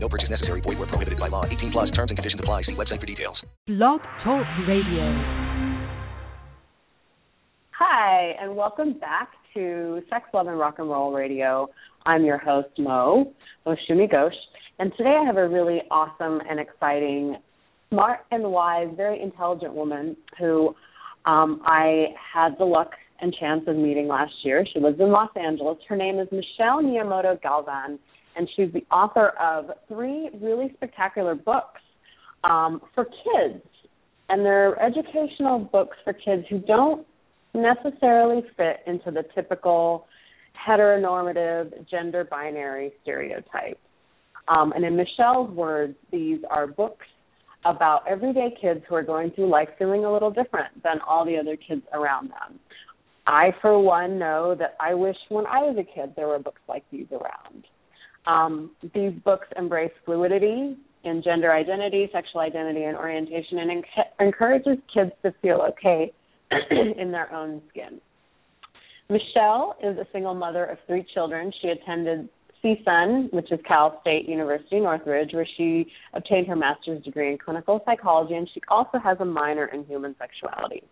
No purchase necessary. Void where prohibited by law. 18 plus terms and conditions apply. See website for details. Blog Talk Radio. Hi, and welcome back to Sex, Love, and Rock and Roll Radio. I'm your host, Mo, Moushumi Ghosh. And today I have a really awesome and exciting, smart and wise, very intelligent woman who um, I had the luck and chance of meeting last year. She lives in Los Angeles. Her name is Michelle Miyamoto Galvan, and she's the author of three really spectacular books um, for kids. And they're educational books for kids who don't necessarily fit into the typical heteronormative gender binary stereotype. Um, and in Michelle's words, these are books about everyday kids who are going through life feeling a little different than all the other kids around them. I, for one, know that I wish when I was a kid there were books like these around. Um, these books embrace fluidity in gender identity, sexual identity, and orientation, and enc- encourages kids to feel okay in their own skin. Michelle is a single mother of three children. She attended CSUN, which is Cal State University Northridge, where she obtained her master's degree in clinical psychology, and she also has a minor in human sexuality.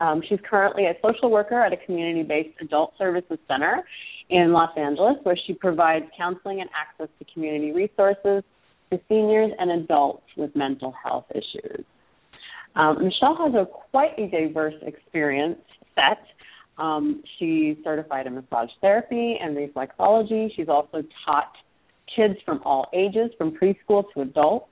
Um, she's currently a social worker at a community based adult services center in Los Angeles, where she provides counseling and access to community resources to seniors and adults with mental health issues. Um, Michelle has a quite a diverse experience set. Um, she's certified in massage therapy and reflexology. She's also taught kids from all ages, from preschool to adults.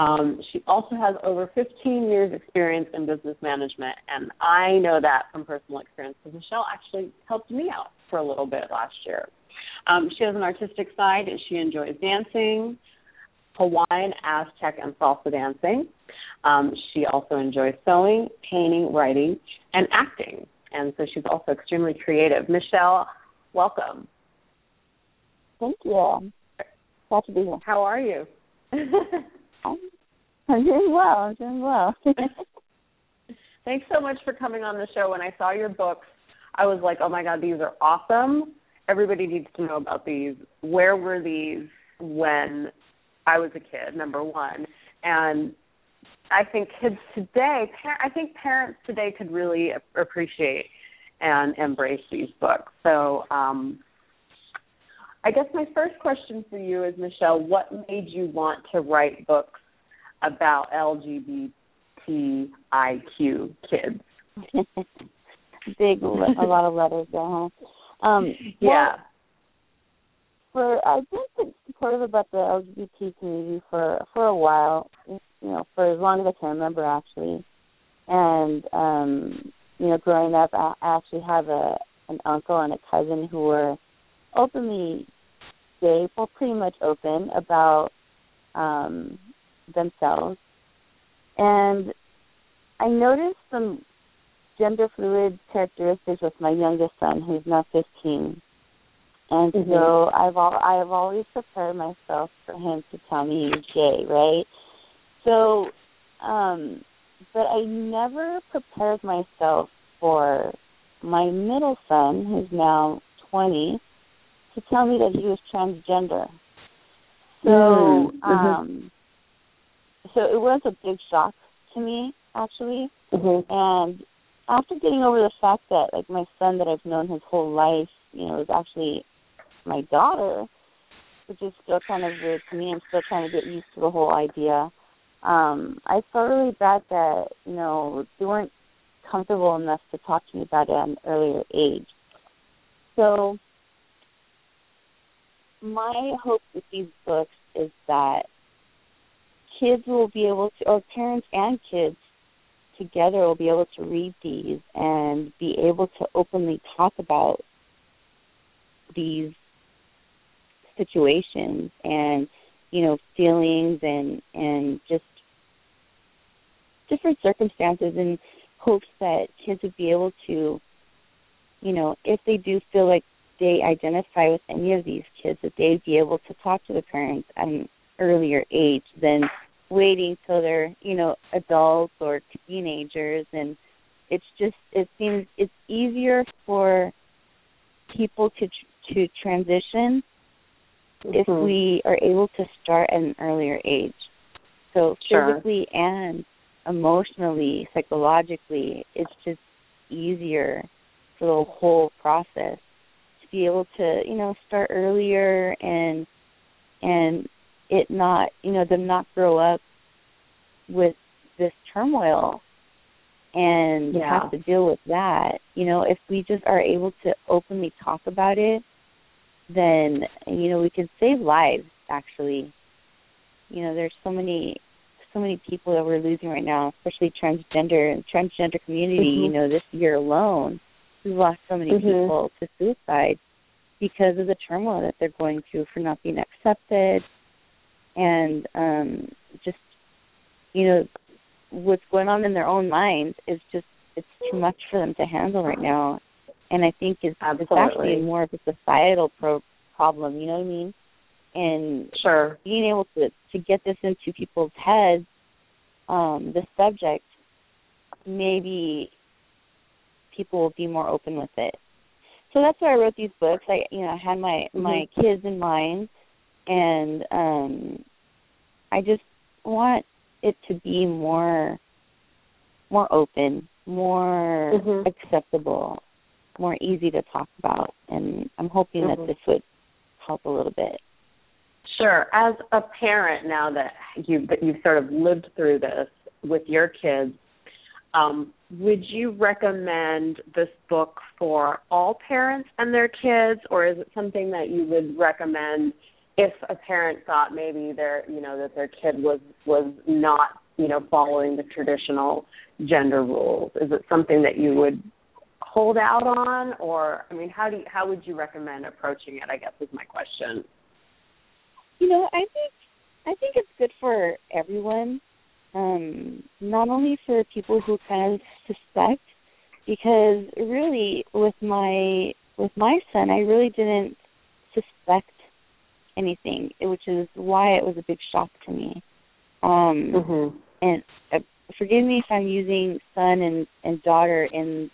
Um, she also has over 15 years experience in business management, and I know that from personal experience because Michelle actually helped me out for a little bit last year. Um, she has an artistic side, and she enjoys dancing, Hawaiian, Aztec, and salsa dancing. Um, she also enjoys sewing, painting, writing, and acting, and so she's also extremely creative. Michelle, welcome. Thank you. Glad to be here. How are you? I'm doing well. I'm doing well. Thanks so much for coming on the show. When I saw your books, I was like, oh my God, these are awesome. Everybody needs to know about these. Where were these when I was a kid, number one? And I think kids today, I think parents today could really appreciate and embrace these books. So, um, I guess my first question for you is, Michelle, what made you want to write books about LGBTIQ kids? Big, a lot of letters there, huh? Um, yeah. For I've been supportive about the LGBT community for for a while, you know, for as long as I can remember, actually. And um, you know, growing up, I, I actually have a an uncle and a cousin who were openly gay, well, pretty much open about um, themselves. And I noticed some gender fluid characteristics with my youngest son, who's now 15. And mm-hmm. so I've all I've always prepared myself for him to tell me he's gay, right? So, um, but I never prepared myself for my middle son, who's now 20, to tell me that he was transgender. So, mm-hmm. um, so it was a big shock to me, actually. Mm-hmm. And after getting over the fact that, like, my son that I've known his whole life, you know, is actually my daughter, which is still kind of weird to me. I'm still trying to get used to the whole idea. Um, I felt really bad that, you know, they weren't comfortable enough to talk to me about it at an earlier age. So my hope with these books is that kids will be able to, or parents and kids together will be able to read these and be able to openly talk about these situations and you know feelings and and just different circumstances in hopes that kids would be able to, you know, if they do feel like they identify with any of these kids, that they'd be able to talk to the parents at an earlier age than waiting till they're, you know, adults or teenagers and it's just it seems it's easier for people to to transition mm-hmm. if we are able to start at an earlier age. So sure. physically and emotionally, psychologically, it's just easier for the whole process to be able to, you know, start earlier and and it not, you know, them not grow up with this turmoil and yeah. have to deal with that. You know, if we just are able to openly talk about it, then you know we can save lives. Actually, you know, there's so many so many people that we're losing right now, especially transgender and transgender community. Mm-hmm. You know, this year alone, we've lost so many mm-hmm. people to suicide because of the turmoil that they're going through for not being accepted and um just you know what's going on in their own minds is just it's too much for them to handle right now. And i think it's, it's actually more of a societal pro- problem you know what i mean? And sure. being able to to get this into people's heads um the subject maybe people will be more open with it. So that's why i wrote these books. I you know i had my mm-hmm. my kids in mind and um i just want it to be more more open, more mm-hmm. acceptable, more easy to talk about, and I'm hoping mm-hmm. that this would help a little bit. Sure. As a parent, now that you that you've sort of lived through this with your kids, um, would you recommend this book for all parents and their kids, or is it something that you would recommend if a parent thought maybe their you know that their kid was was not you know following the traditional gender rules is it something that you would hold out on? Or i mean how do you, how would you recommend approaching it i guess is my question. You know i think i think it's good for everyone um not only for people who kind of suspect because really with my with my son i really didn't suspect anything, which is why it was a big shock to me. Um, mm-hmm. And uh, forgive me if I'm using son and and daughter in,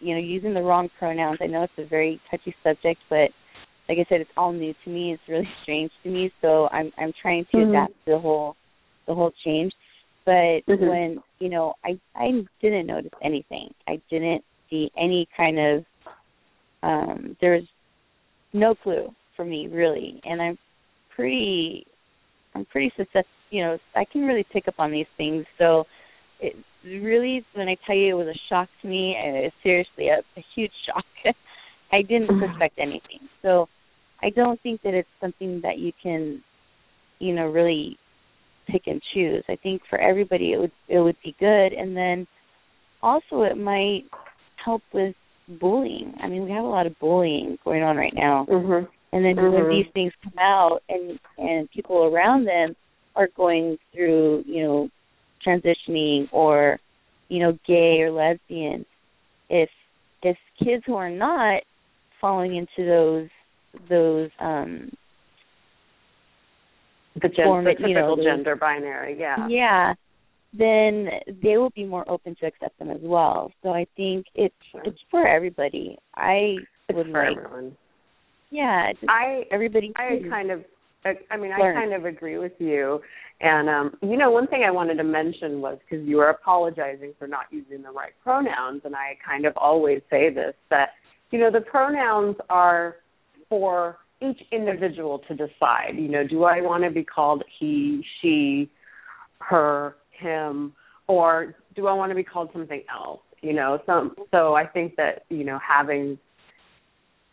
you know, using the wrong pronouns. I know it's a very touchy subject, but like I said, it's all new to me. It's really strange to me, so I'm I'm trying to mm-hmm. adapt to the whole the whole change. But mm-hmm. when you know, I I didn't notice anything. I didn't see any kind of um there's no clue for me really, and I'm pretty I'm pretty success. You know, I can really pick up on these things. So it really, when I tell you it was a shock to me, uh, seriously, a, a huge shock. I didn't suspect anything. So I don't think that it's something that you can, you know, really pick and choose. I think for everybody it would it would be good, and then also it might help with bullying. I mean, we have a lot of bullying going on right now. Mm-hmm. And then mm-hmm. when these things come out and and people around them are going through, you know, transitioning or, you know, gay or lesbian, if if kids who are not falling into those those um the, gen- form, the typical you know, gender binary, yeah. Yeah. Then they will be more open to accept them as well. So I think it's sure. it's for everybody. I it's would for like everyone. Yeah, just I everybody I kind of I mean, learn. I kind of agree with you. And um, you know, one thing I wanted to mention was because you were apologizing for not using the right pronouns, and I kind of always say this that you know the pronouns are for each individual to decide. You know, do I want to be called he, she, her, him, or do I want to be called something else? You know, some. So I think that you know having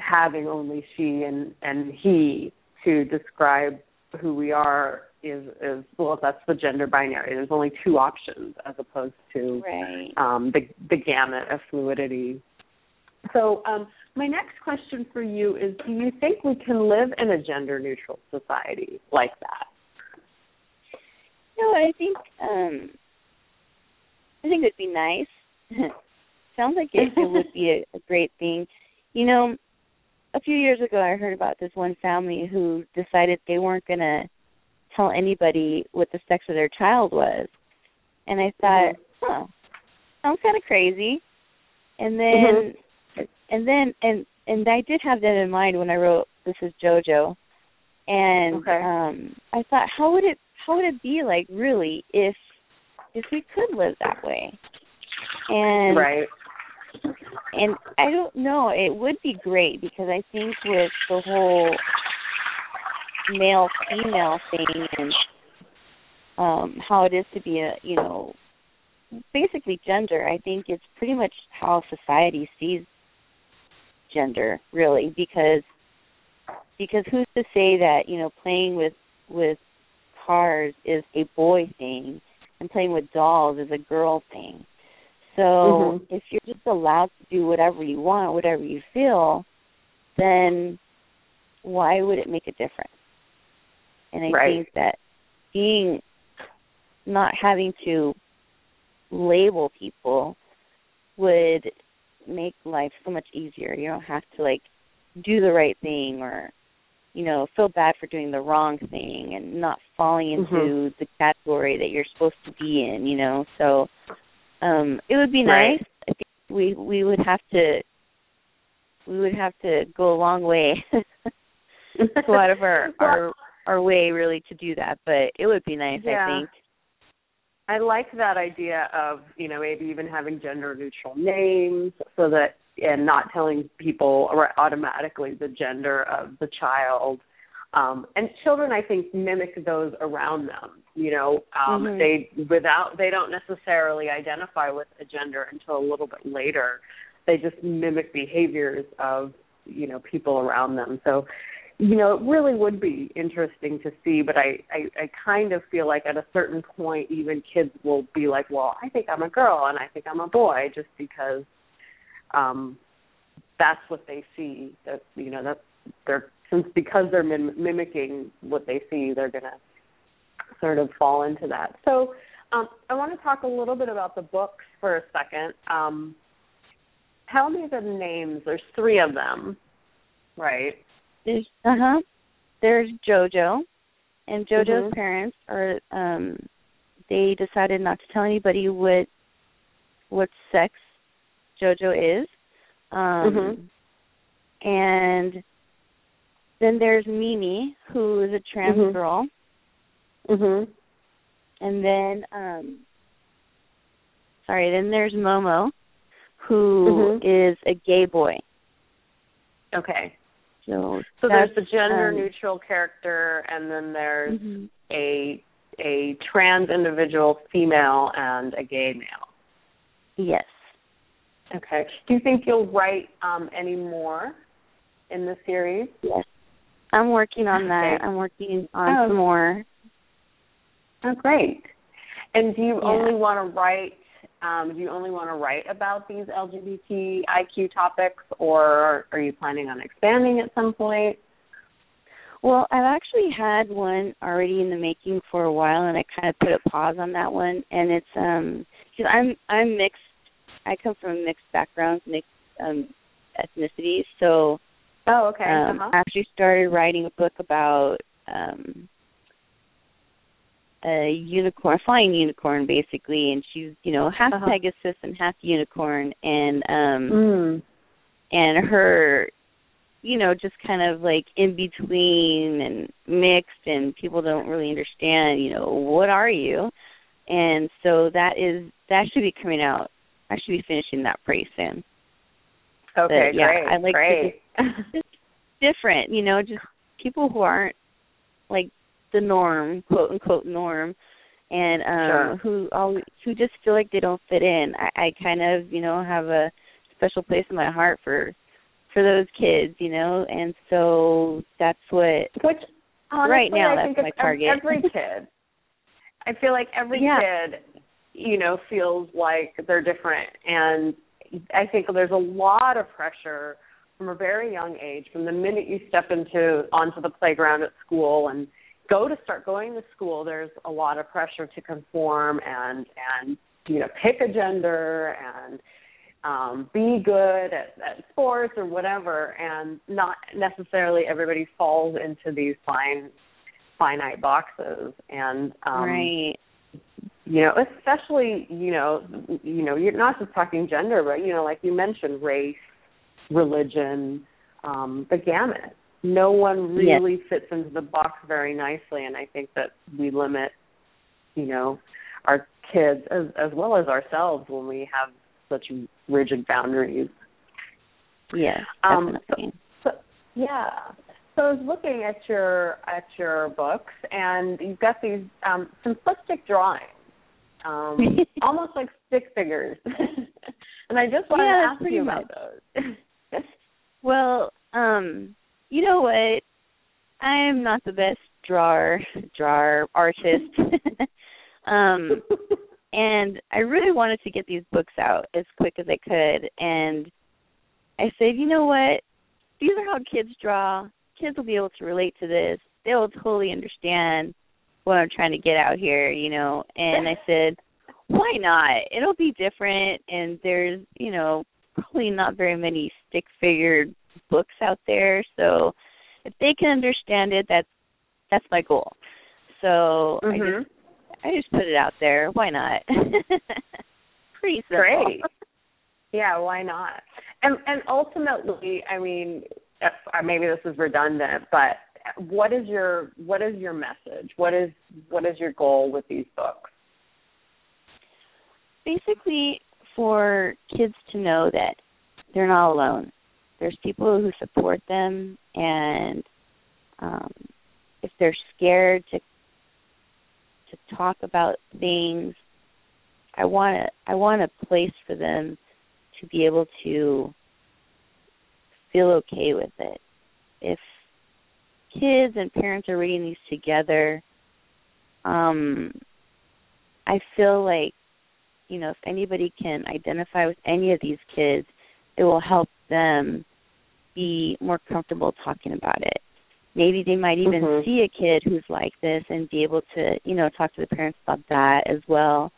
having only she and and he to describe who we are is is well that's the gender binary there's only two options as opposed to right. um the the gamut of fluidity so um my next question for you is do you think we can live in a gender neutral society like that no i think um I think it'd be nice. Sounds like it, it would be a, a great thing. You know, a few years ago, I heard about this one family who decided they weren't going to tell anybody what the sex of their child was, and I thought, mm-hmm. huh, sounds kind of crazy. And then, mm-hmm. and then, and and I did have that in mind when I wrote "This Is JoJo," and okay. um I thought, how would it how would it be like really if if we could live that way? And right and I don't know, it would be great because I think with the whole male female thing and um how it is to be a you know basically gender, I think it's pretty much how society sees gender, really, because because who's to say that, you know, playing with with cars is a boy thing and playing with dolls is a girl thing. So mm-hmm. if you're just allowed to do whatever you want, whatever you feel, then why would it make a difference? And I right. think that being not having to label people would make life so much easier. You don't have to like do the right thing or you know feel bad for doing the wrong thing and not falling into mm-hmm. the category that you're supposed to be in. You know, so um it would be right. nice. I think we we would have to we would have to go a long way go out of our our our way really to do that but it would be nice yeah. i think I like that idea of, you know, maybe even having gender neutral names so that and not telling people automatically the gender of the child. Um, and children, I think, mimic those around them. You know, um, mm-hmm. they without they don't necessarily identify with a gender until a little bit later. They just mimic behaviors of you know people around them. So you know, it really would be interesting to see, but I, I, I kind of feel like at a certain point even kids will be like, Well, I think I'm a girl and I think I'm a boy just because um that's what they see. That you know, that's they're since because they're mim- mimicking what they see, they're gonna sort of fall into that. So um, I want to talk a little bit about the books for a second. Um, tell me the names. There's three of them, right? There's uh huh. There's JoJo, and JoJo's mm-hmm. parents are um they decided not to tell anybody what what sex JoJo is. Um mm-hmm. and then there's Mimi, who is a trans mm-hmm. girl. Mhm. And then um sorry, then there's Momo, who mm-hmm. is a gay boy. Okay. So, so there's the gender um, neutral character, and then there's mm-hmm. a a trans individual, female, and a gay male. Yes. Okay. Do you think you'll write um, any more in the series? Yes. I'm working on that. I'm working on Oh. some more. Oh, great. And do you Yeah. only want to write? Um, do you only want to write about these LGBTIQ topics, or are you planning on expanding at some point? Well, I've actually had one already in the making for a while, and I kind of put a pause on that one. And it's um, because I'm I'm mixed. I come from mixed backgrounds, mixed um, ethnicities. So Oh, okay. um, uh-huh. I actually started writing a book about um, a unicorn, a flying unicorn, basically, and she's you know half Uh-huh. Pegasus and half unicorn, and um, Mm. and her you know just kind of like in between and mixed and people don't really understand you know what are you and so that is that should be coming out i should be finishing that pretty soon Okay, But, yeah, great. I like to great. just different you know just people who aren't like the norm quote unquote norm and um Sure. who always who just feel like they don't fit in i i kind of you know have a special place in my heart for for those kids you know and so that's what Which honestly, Right now, I that's my target. Every kid. I feel like every Yeah. kid, you know, feels like they're different, and I think there's a lot of pressure from a very young age, from the minute you step into onto the playground at school and go to start going to school. There's a lot of pressure to conform and and you know pick a gender and um, be good at, at sports or whatever, and not necessarily everybody falls into these fine finite boxes. And um, right. You know, especially you know, you know, you're not just talking gender, but you know, like you mentioned, race, religion, um, the gamut. No one really yes. fits into the box very nicely, and I think that we limit, you know, our kids as as well as ourselves when we have such rigid boundaries. yeah Um, definitely. so, yeah. So I was looking at your at your books, and you've got these um, simplistic drawings, um, almost like stick figures. and I just wanted Yeah, to ask you about much. those. Well, um, you know what? I am not the best drawer, drawer artist. um, and I really wanted to get these books out as quick as I could. And I said, you know what? These are how kids draw. Kids will be able to relate to this. They will totally understand what I'm trying to get out here, you know. And I said, why not? It'll be different. And there's, you know, probably not very many stick figured books out there. So if they can understand it, that's that's my goal. So I Mhm. just I just put it out there. Why not? Pretty simple. Great. Yeah, why not? And and ultimately, I mean, if, uh, maybe this is redundant, but what is your what is your message? What is what is your goal with these books? Basically, for kids to know that they're not alone. There's people who support them, and um, if they're scared to to talk about things, I want a, I want a place for them to be able to feel okay with it. If kids and parents are reading these together, um, I feel like you know if anybody can identify with any of these kids, it will help them be more comfortable talking about it. Maybe they might even Mhm. see a kid who's like this and be able to, you know, talk to the parents about that as well,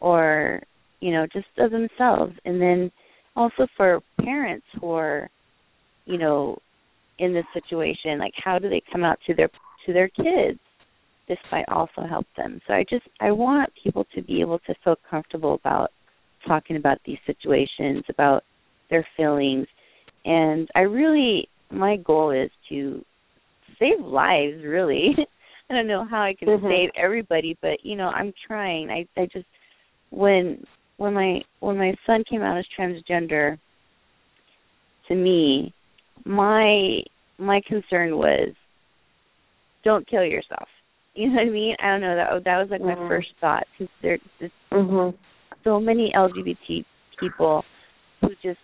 or you know, just of themselves. And then also for parents who are, you know, in this situation, like how do they come out to their to their kids? This might also help them. So I just I want people to be able to feel comfortable about talking about these situations, about their feelings. And I really my goal is to save lives really. I don't know how I can Mhm. save everybody, but you know, I'm trying. I I just when when my when my son came out as transgender to me, my my concern was don't kill yourself. You know what I mean? I don't know that that was like my Mhm. first thought because there's just Mhm. so many LGBT people who just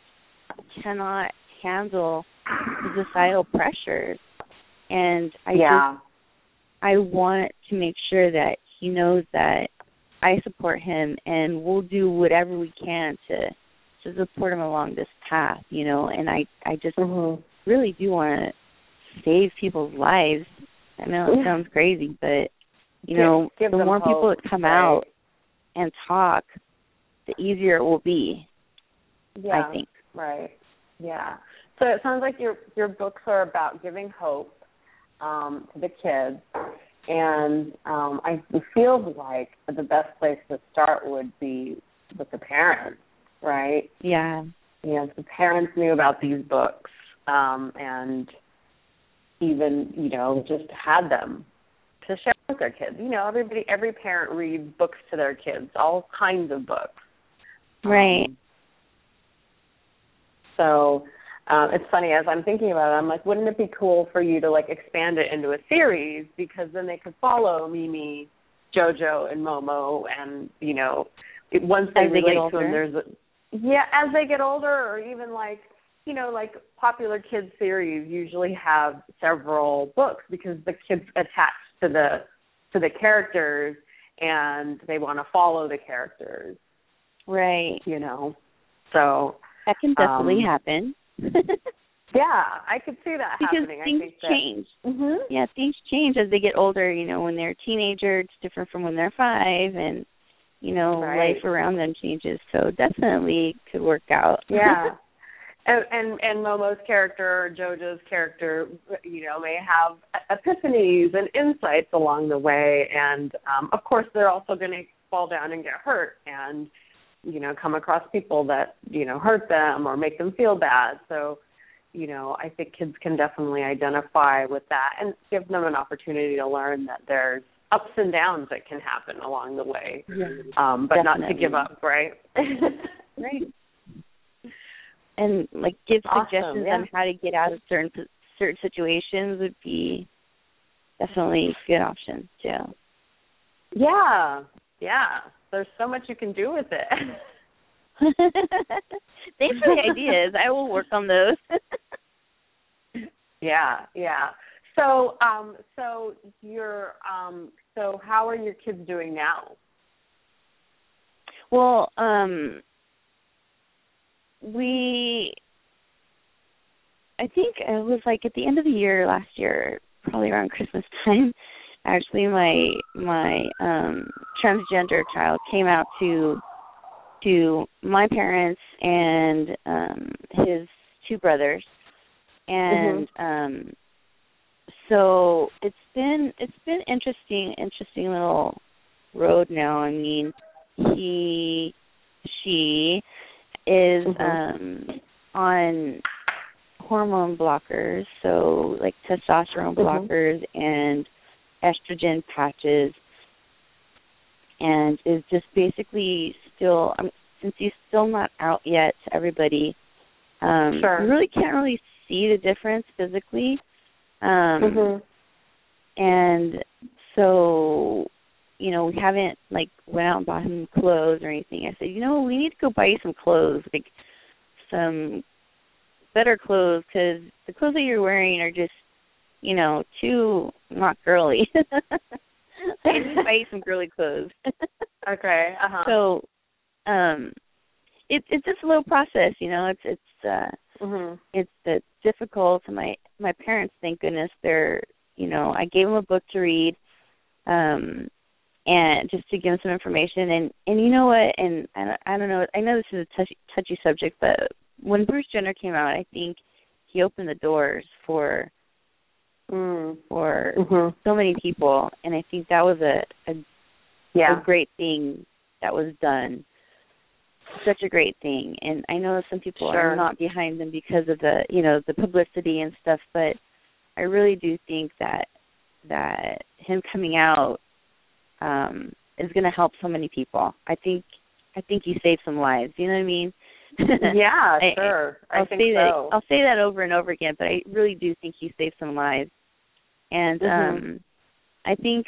cannot handle the societal pressures, and I just yeah. I want to make sure that he knows that I support him and we'll do whatever we can to to support him along this path, you know, and I I just Mhm. really do want to save people's lives. I know it Yeah. sounds crazy, but you Give- know, give the more people that come right. out and talk, the easier it will be, Yeah. I think. Right. Yeah. So it sounds like your your books are about giving hope um, to the kids, and um, I it feels like the best place to start would be with the parents, right? Yeah. You know, the parents knew about these books, um, and even you know just had them to share with their kids. You know, everybody, every parent reads books to their kids, all kinds of books. Right. Um, so um, it's funny as I'm thinking about it, I'm like, wouldn't it be cool for you to like expand it into a series because then they could follow Mimi, JoJo, and Momo, and you know, it, once they they relate get to them, there's a, yeah, as they get older, or even like you know, like popular kids series usually have several books because the kids attach to the to the characters and they want to follow the characters, Right. you know. So That can definitely Um, happen. yeah, I could see that because happening. I things think that, change. Mhm. Yeah, things change as they get older. You know, when they're a teenager, it's different from when they're five, and you know, Right. life around them changes. So definitely could work out. Yeah. And, and and Momo's character, Jojo's character, you know, may have epiphanies and insights along the way, and um, of course, they're also going to fall down and get hurt, and you know, come across people that you know hurt them or make them feel bad. So, you know, I think kids can definitely identify with that and give them an opportunity to learn that there's ups and downs that can happen along the way, um, but not to give up, right? Right. And like give Awesome, suggestions yeah. on how to get out of certain certain situations would be definitely a good option too. Yeah, yeah. There's so much you can do with it. Thanks for the ideas. I will work on those. yeah, yeah. So, um, so you're, um, so how are your kids doing now? well, um we I think it was like at the end of the year last year, probably around Christmas time, actually my my um transgender child came out to to my parents and um his two brothers and um so it's been it's been interesting interesting little road now i mean he she is Mhm. um on hormone blockers so like testosterone Mhm. blockers and estrogen patches and is just basically still um, since he's still not out yet to everybody um Sure. you really can't really see the difference physically um Mhm. and so you know we haven't like went out and bought him clothes or anything i said you know we need to go buy you some clothes like some better clothes because the clothes that you're wearing are just you know too not girly i need to buy you some girly clothes Okay. Uh huh. so um it's it's just a little process you know it's it's uh mhm. it's difficult my my parents thank goodness they're you know i gave them a book to read um and just to give them some information and and you know what and i I don't know i know this is a touchy touchy subject but when bruce jenner came out i think he opened the doors for Mm. for Mhm. so many people and i think that was a a, Yeah. a great thing that was done such a great thing and i know some people Sure. are not behind them because of the you know the publicity and stuff but i really do think that that him coming out um is going to help so many people i think i think he saved some lives you know what i mean yeah. I- Sure. I I'll think say that so. I'll say that over and over again, but I really do think he saved some lives. And Mhm. um I think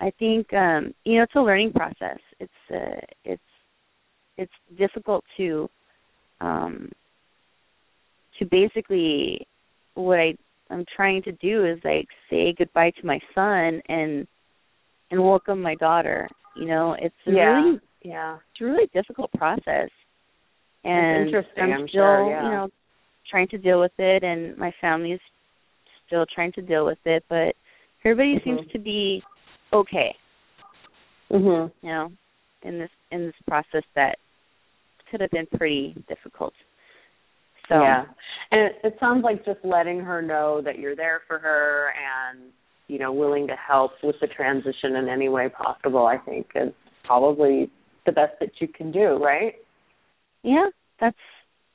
I think um you know it's a learning process. It's uh it's it's difficult to um to basically what I I'm trying to do is like say goodbye to my son and and welcome my daughter. You know, it's a Yeah. really yeah. it's a really difficult process. And interesting, I'm, I'm still, sure, yeah. you know, trying to deal with it and my family is still trying to deal with it, but everybody Mhm. seems to be okay, Mhm. you know, in this in this process that could have been pretty difficult. So Yeah. And it, it sounds like just letting her know that you're there for her and, you know, willing to help with the transition in any way possible, I think is probably the best that you can do, right? yeah, that's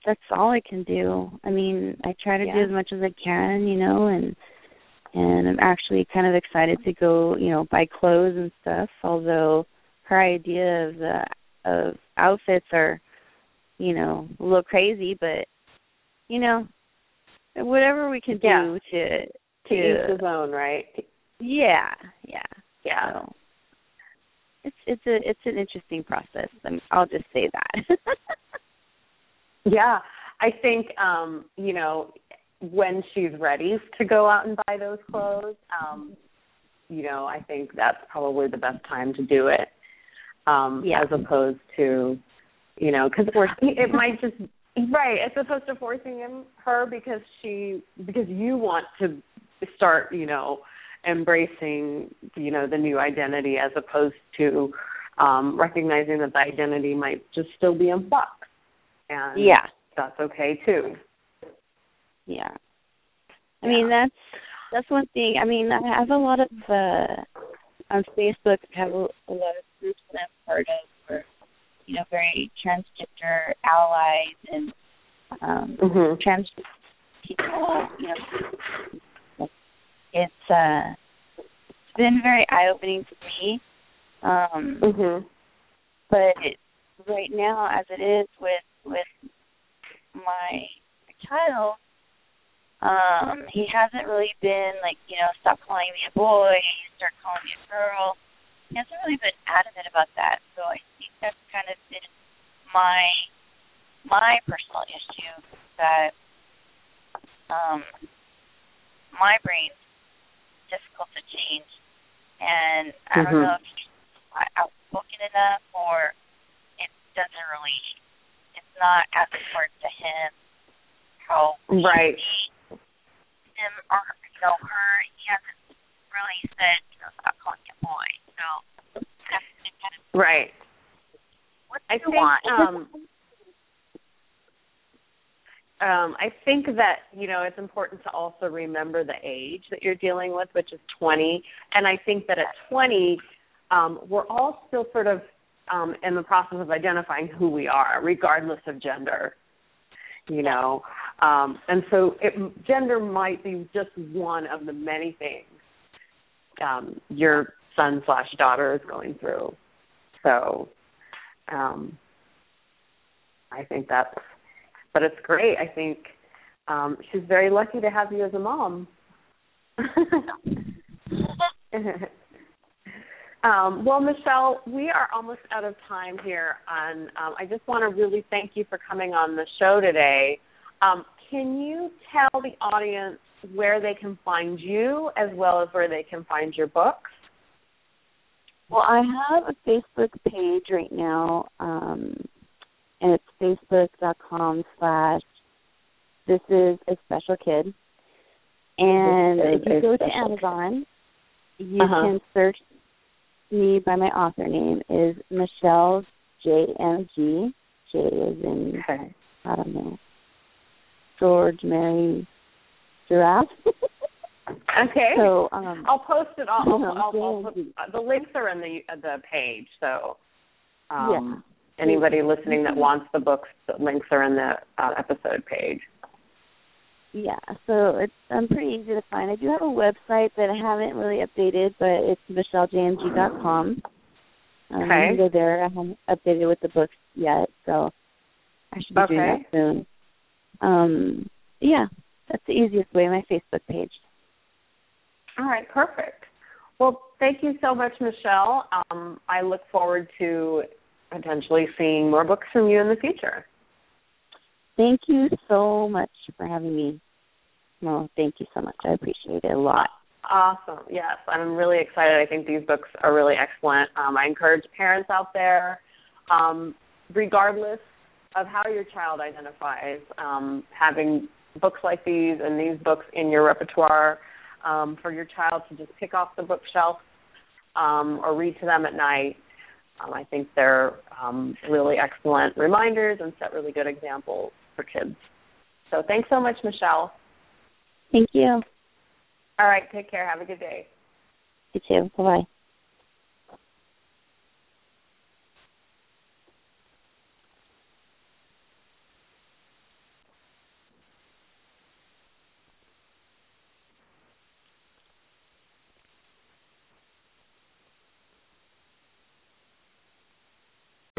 that's all I can do. I mean, I try to do as much as I can, you know, and and I'm actually kind of excited to go, you know, buy clothes and stuff. Although her idea of the of outfits are, you know, a little crazy, but you know, whatever we can do Yeah. to To each his own, right? yeah, yeah. Yeah. So it's it's a it's an interesting process. I mean, I'll just say that. Yeah. I think um, you know, when she's ready to go out and buy those clothes, um, you know, I think that's probably the best time to do it. Um, Yeah. as opposed to, you know, because it might just right as opposed to forcing him her because she because you want to start, you know, embracing, you know, the new identity as opposed to um, recognizing that the identity might just still be in flux, and Yeah. that's okay too. Yeah. I mean that's that's one thing. I mean I have a lot of uh on Facebook I have a, a lot of groups that I'm part of where you know, very transgender allies and um Mhm. trans people, you know it's uh it's been very eye opening for me. Um Mhm. but it, right now as it is with with my child um he hasn't really been like you know stop calling me a boy start calling me a girl he hasn't really been adamant about that so i that's kind of been my my personal issue that um my brain's difficult to change and i don't Mhm. know if he's outspoken enough or it doesn't really it's not as important to him how Right. him or you know her he hasn't really said you know stop calling a boy so that's been kind of Right. I think want um um I think that, you know, it's important to also remember the age that you're dealing with, which is 20, and I think that at 20 um we're all still sort of um in the process of identifying who we are regardless of gender. You know, um and so it, gender might be just one of the many things um your son slash daughter is going through. So um I think that's but it's great. I think um she's very lucky to have you as a mom. um, well, Michelle, we are almost out of time here. On um, I just want to really thank you for coming on the show today. Um, can you tell the audience where they can find you, as well as where they can find your books? Well, I have a Facebook page right now, um, and it's facebook.com slash this is a special kid. And if you go to Amazon, you Uh-huh. can search me by my author name is Michelle JMG. J is in Okay. I don't know George Mary Giraffe. Okay. so um, I'll post it. I'll, I'll, I'll, I'll put, the links are in the uh, the page. So um, Yeah. anybody listening that wants the books, the links are in the uh, episode page. Yeah, so it's um, pretty easy to find. I do have a website that I haven't really updated, but it's michellejmg.com. Um, Okay. You can go there. I haven't updated with the books yet, so I should be doing that soon. Um, yeah, that's the easiest way. My Facebook page. All right, perfect. Well, thank you so much, Michelle. Um, I look forward to potentially seeing more books from you in the future. Thank you so much for having me. No, thank you so much. I appreciate it a lot. Awesome. Yes, I'm really excited. I think these books are really excellent. Um, I encourage parents out there, um, regardless of how your child identifies, um, having books like these and these books in your repertoire um, for your child to just pick off the bookshelf um, or read to them at night. Um, I think they're um, really excellent reminders and set really good examples for kids. So thanks so much, Michelle. Thank you. All right, take care. Have a good day. You too. Bye bye.